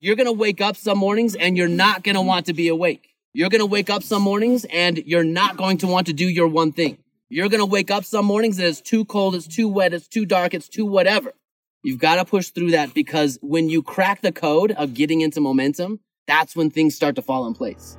You're going to wake up some mornings and you're not going to want to be awake. You're going to wake up some mornings and you're not going to want to do your one thing. You're going to wake up some mornings and it's too cold, it's too wet, it's too dark, it's too whatever. You've got to push through that because when you crack the code of getting into momentum, that's when things start to fall in place.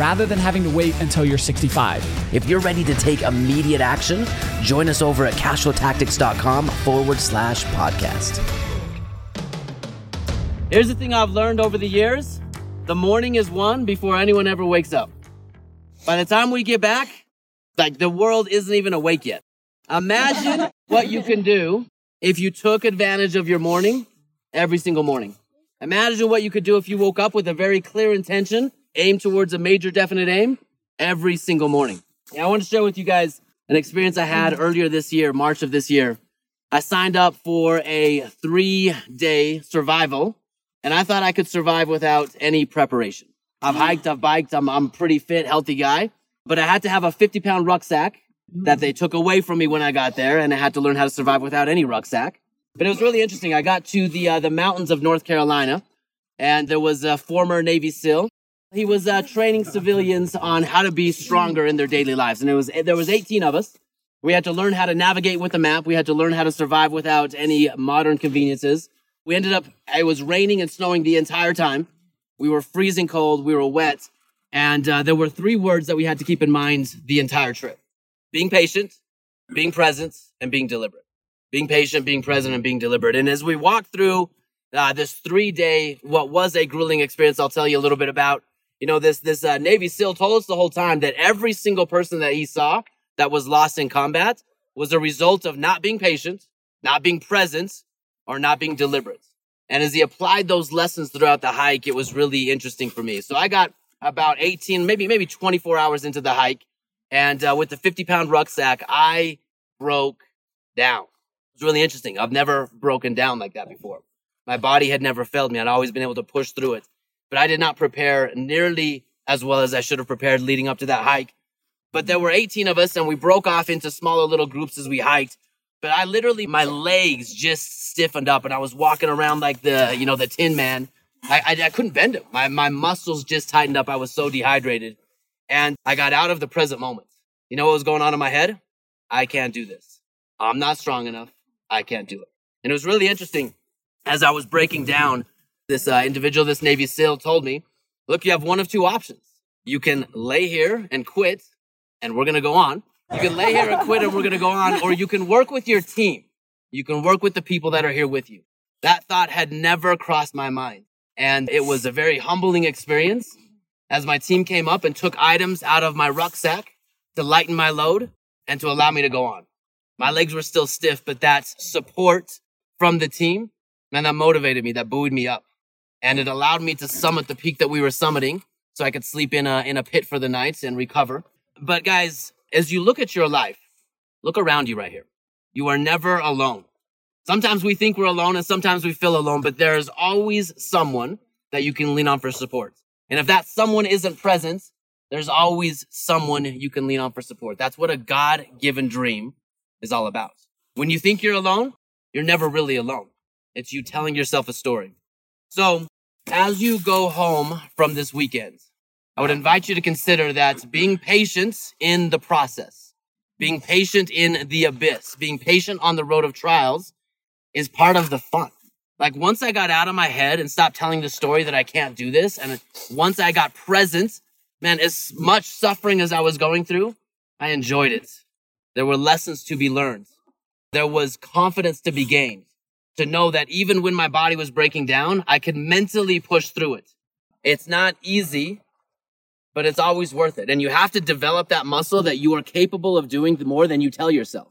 rather than having to wait until you're 65. If you're ready to take immediate action, join us over at cashflowtactics.com forward slash podcast. Here's the thing I've learned over the years the morning is won before anyone ever wakes up. By the time we get back, like the world isn't even awake yet. Imagine what you can do if you took advantage of your morning every single morning. Imagine what you could do if you woke up with a very clear intention aim towards a major definite aim every single morning. And I want to share with you guys an experience I had earlier this year, March of this year. I signed up for a three day survival and I thought I could survive without any preparation. I've hiked, I've biked, I'm, I'm a pretty fit, healthy guy, but I had to have a 50 pound rucksack that they took away from me when I got there and I had to learn how to survive without any rucksack. But it was really interesting. I got to the, uh, the mountains of North Carolina and there was a former Navy SEAL he was uh, training civilians on how to be stronger in their daily lives, and it was there was 18 of us. We had to learn how to navigate with the map. We had to learn how to survive without any modern conveniences. We ended up. It was raining and snowing the entire time. We were freezing cold. We were wet, and uh, there were three words that we had to keep in mind the entire trip: being patient, being present, and being deliberate. Being patient, being present, and being deliberate. And as we walked through uh, this three day, what was a grueling experience, I'll tell you a little bit about you know, this, this, uh, Navy SEAL told us the whole time that every single person that he saw that was lost in combat was a result of not being patient, not being present, or not being deliberate. And as he applied those lessons throughout the hike, it was really interesting for me. So I got about 18, maybe, maybe 24 hours into the hike. And uh, with the 50 pound rucksack, I broke down. It was really interesting. I've never broken down like that before. My body had never failed me. I'd always been able to push through it but I did not prepare nearly as well as I should have prepared leading up to that hike. But there were 18 of us and we broke off into smaller little groups as we hiked. But I literally, my legs just stiffened up and I was walking around like the, you know, the tin man. I, I, I couldn't bend them. My, my muscles just tightened up. I was so dehydrated and I got out of the present moment. You know what was going on in my head? I can't do this. I'm not strong enough. I can't do it. And it was really interesting as I was breaking down this uh, individual, this Navy SEAL told me, look, you have one of two options. You can lay here and quit and we're going to go on. You can lay here and quit and we're going to go on, or you can work with your team. You can work with the people that are here with you. That thought had never crossed my mind. And it was a very humbling experience as my team came up and took items out of my rucksack to lighten my load and to allow me to go on. My legs were still stiff, but that support from the team, man, that motivated me, that buoyed me up and it allowed me to summit the peak that we were summiting so I could sleep in a, in a pit for the night and recover. But guys, as you look at your life, look around you right here. You are never alone. Sometimes we think we're alone and sometimes we feel alone, but there is always someone that you can lean on for support. And if that someone isn't present, there's always someone you can lean on for support. That's what a God given dream is all about. When you think you're alone, you're never really alone. It's you telling yourself a story. So, as you go home from this weekend, I would invite you to consider that being patient in the process, being patient in the abyss, being patient on the road of trials is part of the fun. Like once I got out of my head and stopped telling the story that I can't do this, and once I got present, man, as much suffering as I was going through, I enjoyed it. There were lessons to be learned. There was confidence to be gained to know that even when my body was breaking down, I could mentally push through it. It's not easy, but it's always worth it. And you have to develop that muscle that you are capable of doing more than you tell yourself,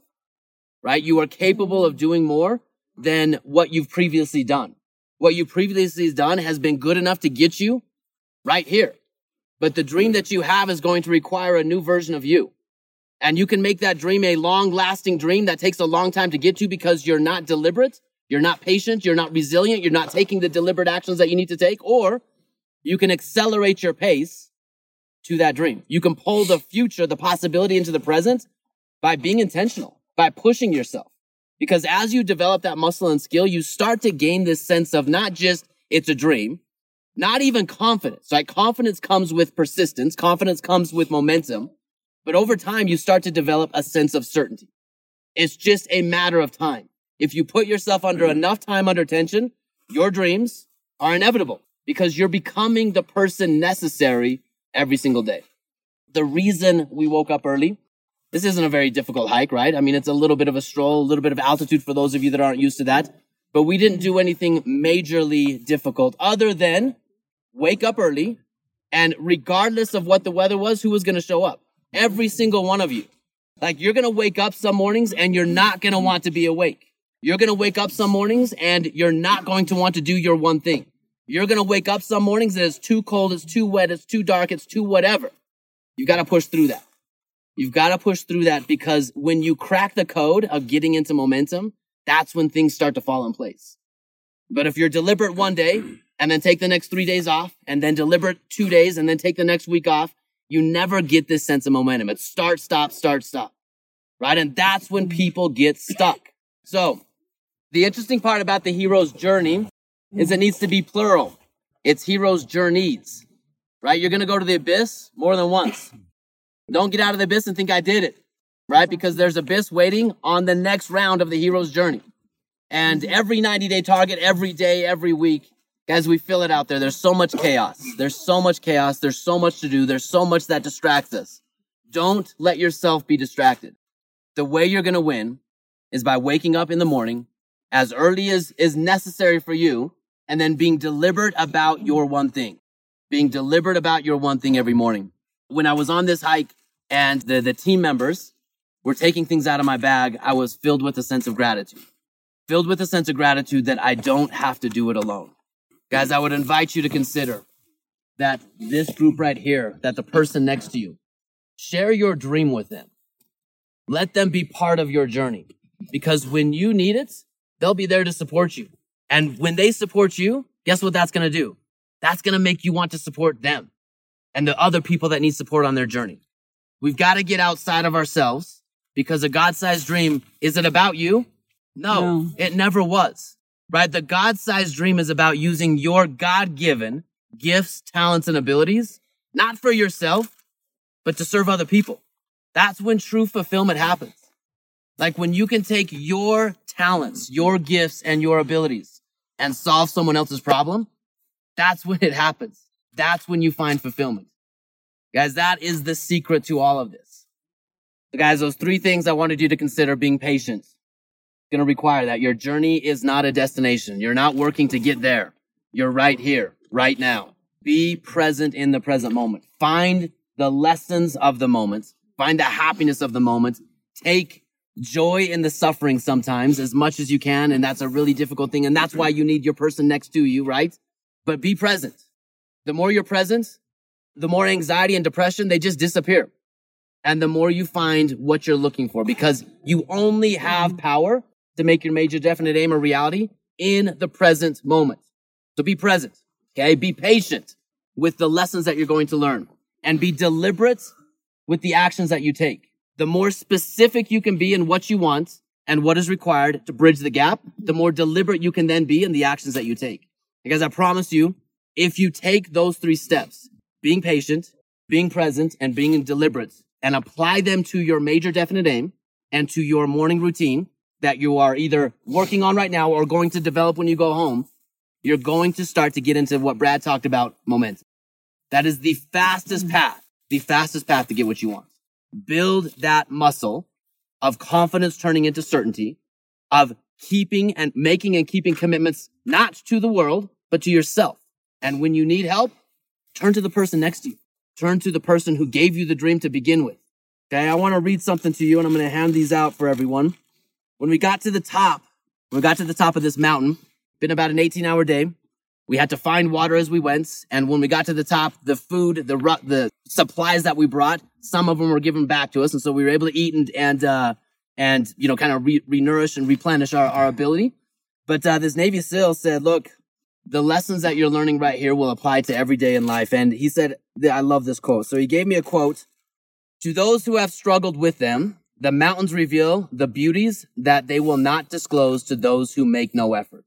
right? You are capable of doing more than what you've previously done. what you previously done has been good enough to get you right here. But the dream that you have is going to require a new version of you. And you can make that dream a long lasting dream that takes a long time to get to because you're not deliberate, you're not patient, you're not resilient, you're not taking the deliberate actions that you need to take, or you can accelerate your pace to that dream. You can pull the future, the possibility into the present by being intentional, by pushing yourself. Because as you develop that muscle and skill, you start to gain this sense of not just it's a dream, not even confidence, right? Confidence comes with persistence. Confidence comes with momentum. But over time, you start to develop a sense of certainty. It's just a matter of time. If you put yourself under mm-hmm. enough time under tension, your dreams are inevitable because you're becoming the person necessary every single day. The reason we woke up early, this isn't a very difficult hike, right? I mean, it's a little bit of a stroll, a little bit of altitude for those of you that aren't used to that, but we didn't do anything majorly difficult other than wake up early and regardless of what the weather was, who was going to show up? Every single one of you. Like you're going to wake up some mornings and you're not going to want to be awake. You're going to wake up some mornings and you're not going to want to do your one thing. You're going to wake up some mornings and it's too cold, it's too wet, it's too dark, it's too whatever. You've got to push through that. You've got to push through that because when you crack the code of getting into momentum, that's when things start to fall in place. But if you're deliberate one day and then take the next three days off and then deliberate two days and then take the next week off, you never get this sense of momentum. It's start, stop, start, stop. Right? And that's when people get stuck. So the interesting part about the hero's journey is it needs to be plural. It's hero's journeys, right? You're going to go to the abyss more than once. Don't get out of the abyss and think I did it, right? Because there's abyss waiting on the next round of the hero's journey. And every 90 day target, every day, every week, guys, we feel it out there. There's so much chaos. There's so much chaos. There's so much to do. There's so much that distracts us. Don't let yourself be distracted. The way you're going to win is by waking up in the morning as early as is necessary for you and then being deliberate about your one thing. Being deliberate about your one thing every morning. When I was on this hike and the, the team members were taking things out of my bag, I was filled with a sense of gratitude. Filled with a sense of gratitude that I don't have to do it alone. Guys, I would invite you to consider that this group right here, that the person next to you, share your dream with them. Let them be part of your journey because when you need it, they'll be there to support you. And when they support you, guess what that's going to do? That's going to make you want to support them and the other people that need support on their journey. We've got to get outside of ourselves because a God sized dream, is it about you? No, no, it never was, right? The God sized dream is about using your God given gifts, talents, and abilities, not for yourself, but to serve other people. That's when true fulfillment happens. Like when you can take your talents, your gifts, and your abilities and solve someone else's problem, that's when it happens. That's when you find fulfillment. Guys, that is the secret to all of this. So guys, those three things I wanted you to consider being patient. Going to require that your journey is not a destination. You're not working to get there. You're right here, right now. Be present in the present moment. Find the lessons of the moment. Find the happiness of the moment. Take joy in the suffering sometimes as much as you can. And that's a really difficult thing. And that's why you need your person next to you, right? But be present. The more you're present, the more anxiety and depression, they just disappear. And the more you find what you're looking for because you only have power to make your major definite aim a reality in the present moment. So be present. Okay. Be patient with the lessons that you're going to learn and be deliberate with the actions that you take the more specific you can be in what you want and what is required to bridge the gap, the more deliberate you can then be in the actions that you take. Because I promise you, if you take those three steps, being patient, being present, and being deliberate, and apply them to your major definite aim and to your morning routine that you are either working on right now or going to develop when you go home, you're going to start to get into what Brad talked about momentum. That is the fastest mm-hmm. path, the fastest path to get what you want build that muscle of confidence turning into certainty, of keeping and making and keeping commitments, not to the world, but to yourself. And when you need help, turn to the person next to you. Turn to the person who gave you the dream to begin with. Okay. I want to read something to you and I'm going to hand these out for everyone. When we got to the top, we got to the top of this mountain, been about an 18 hour day. We had to find water as we went. And when we got to the top, the food, the, the supplies that we brought, some of them were given back to us. And so we were able to eat and, and, uh, and, you know, kind of re- nourish and replenish our, our ability. But, uh, this Navy SEAL said, look, the lessons that you're learning right here will apply to every day in life. And he said, I love this quote. So he gave me a quote to those who have struggled with them. The mountains reveal the beauties that they will not disclose to those who make no effort.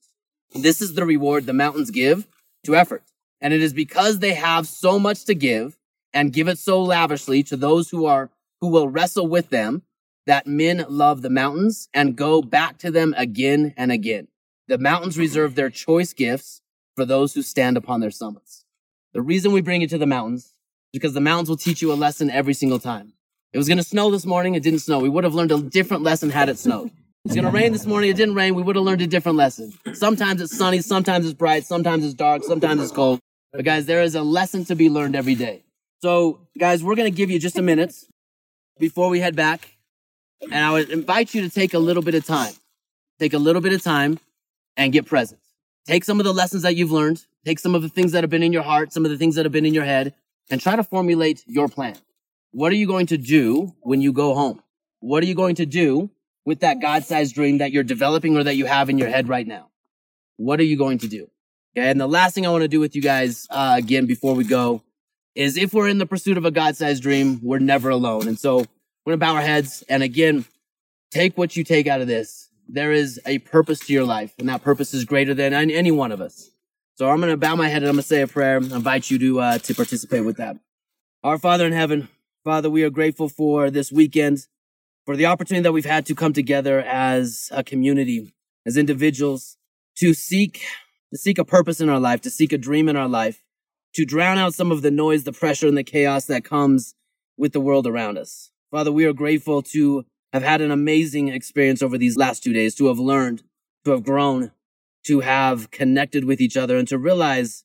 This is the reward the mountains give to effort. And it is because they have so much to give and give it so lavishly to those who are, who will wrestle with them that men love the mountains and go back to them again and again. The mountains reserve their choice gifts for those who stand upon their summits. The reason we bring you to the mountains is because the mountains will teach you a lesson every single time. It was going to snow this morning. It didn't snow. We would have learned a different lesson had it snowed. It's going to rain this morning. It didn't rain. We would have learned a different lesson. Sometimes it's sunny. Sometimes it's bright. Sometimes it's dark. Sometimes it's cold. But guys, there is a lesson to be learned every day. So guys, we're going to give you just a minute before we head back. And I would invite you to take a little bit of time. Take a little bit of time and get present. Take some of the lessons that you've learned. Take some of the things that have been in your heart, some of the things that have been in your head, and try to formulate your plan. What are you going to do when you go home? What are you going to do with that God-sized dream that you're developing or that you have in your head right now? What are you going to do? Okay. And the last thing I want to do with you guys, uh, again, before we go is if we're in the pursuit of a God-sized dream, we're never alone. And so we're going to bow our heads. And again, take what you take out of this. There is a purpose to your life and that purpose is greater than any one of us. So I'm going to bow my head and I'm going to say a prayer. I invite you to, uh, to participate with that. Our Father in heaven, Father, we are grateful for this weekend, for the opportunity that we've had to come together as a community, as individuals, to seek, to seek a purpose in our life, to seek a dream in our life, to drown out some of the noise, the pressure, and the chaos that comes with the world around us. Father, we are grateful to have had an amazing experience over these last two days, to have learned, to have grown, to have connected with each other, and to realize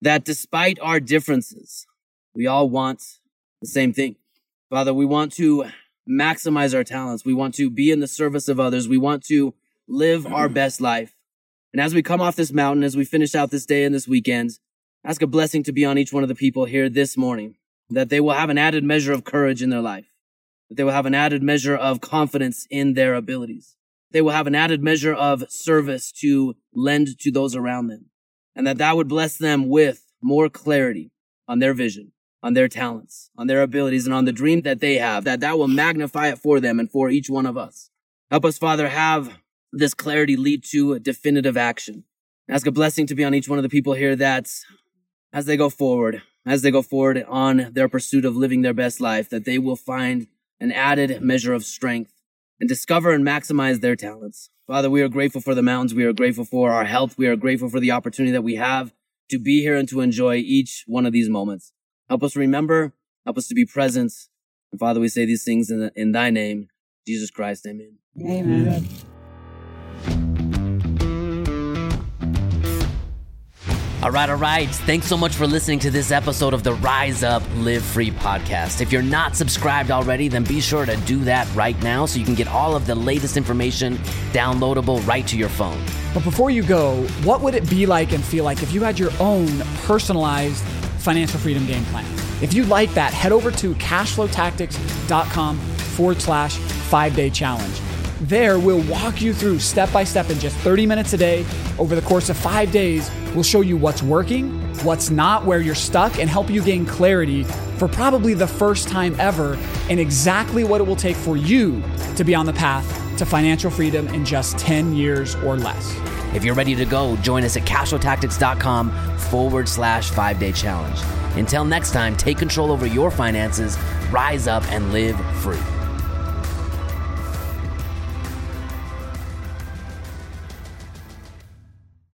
that despite our differences, we all want the same thing. Father, we want to maximize our talents. We want to be in the service of others. We want to live our best life. And as we come off this mountain, as we finish out this day and this weekend, ask a blessing to be on each one of the people here this morning, that they will have an added measure of courage in their life, that they will have an added measure of confidence in their abilities. They will have an added measure of service to lend to those around them, and that that would bless them with more clarity on their vision on their talents, on their abilities, and on the dream that they have, that that will magnify it for them and for each one of us. Help us, Father, have this clarity lead to definitive action. Ask a blessing to be on each one of the people here that as they go forward, as they go forward on their pursuit of living their best life, that they will find an added measure of strength and discover and maximize their talents. Father, we are grateful for the mountains. We are grateful for our health. We are grateful for the opportunity that we have to be here and to enjoy each one of these moments. Help us remember. Help us to be present. And Father, we say these things in, the, in thy name, Jesus Christ. Amen. Amen. All right, all right. Thanks so much for listening to this episode of the Rise Up Live Free podcast. If you're not subscribed already, then be sure to do that right now so you can get all of the latest information downloadable right to your phone. But before you go, what would it be like and feel like if you had your own personalized financial freedom game plan. If you like that, head over to cashflowtactics.com forward slash five day challenge. There, we'll walk you through step by step in just 30 minutes a day. Over the course of five days, we'll show you what's working, what's not, where you're stuck, and help you gain clarity for probably the first time ever and exactly what it will take for you to be on the path to financial freedom in just 10 years or less. If you're ready to go, join us at cashflowtactics.com forward slash five day challenge. Until next time, take control over your finances, rise up, and live free.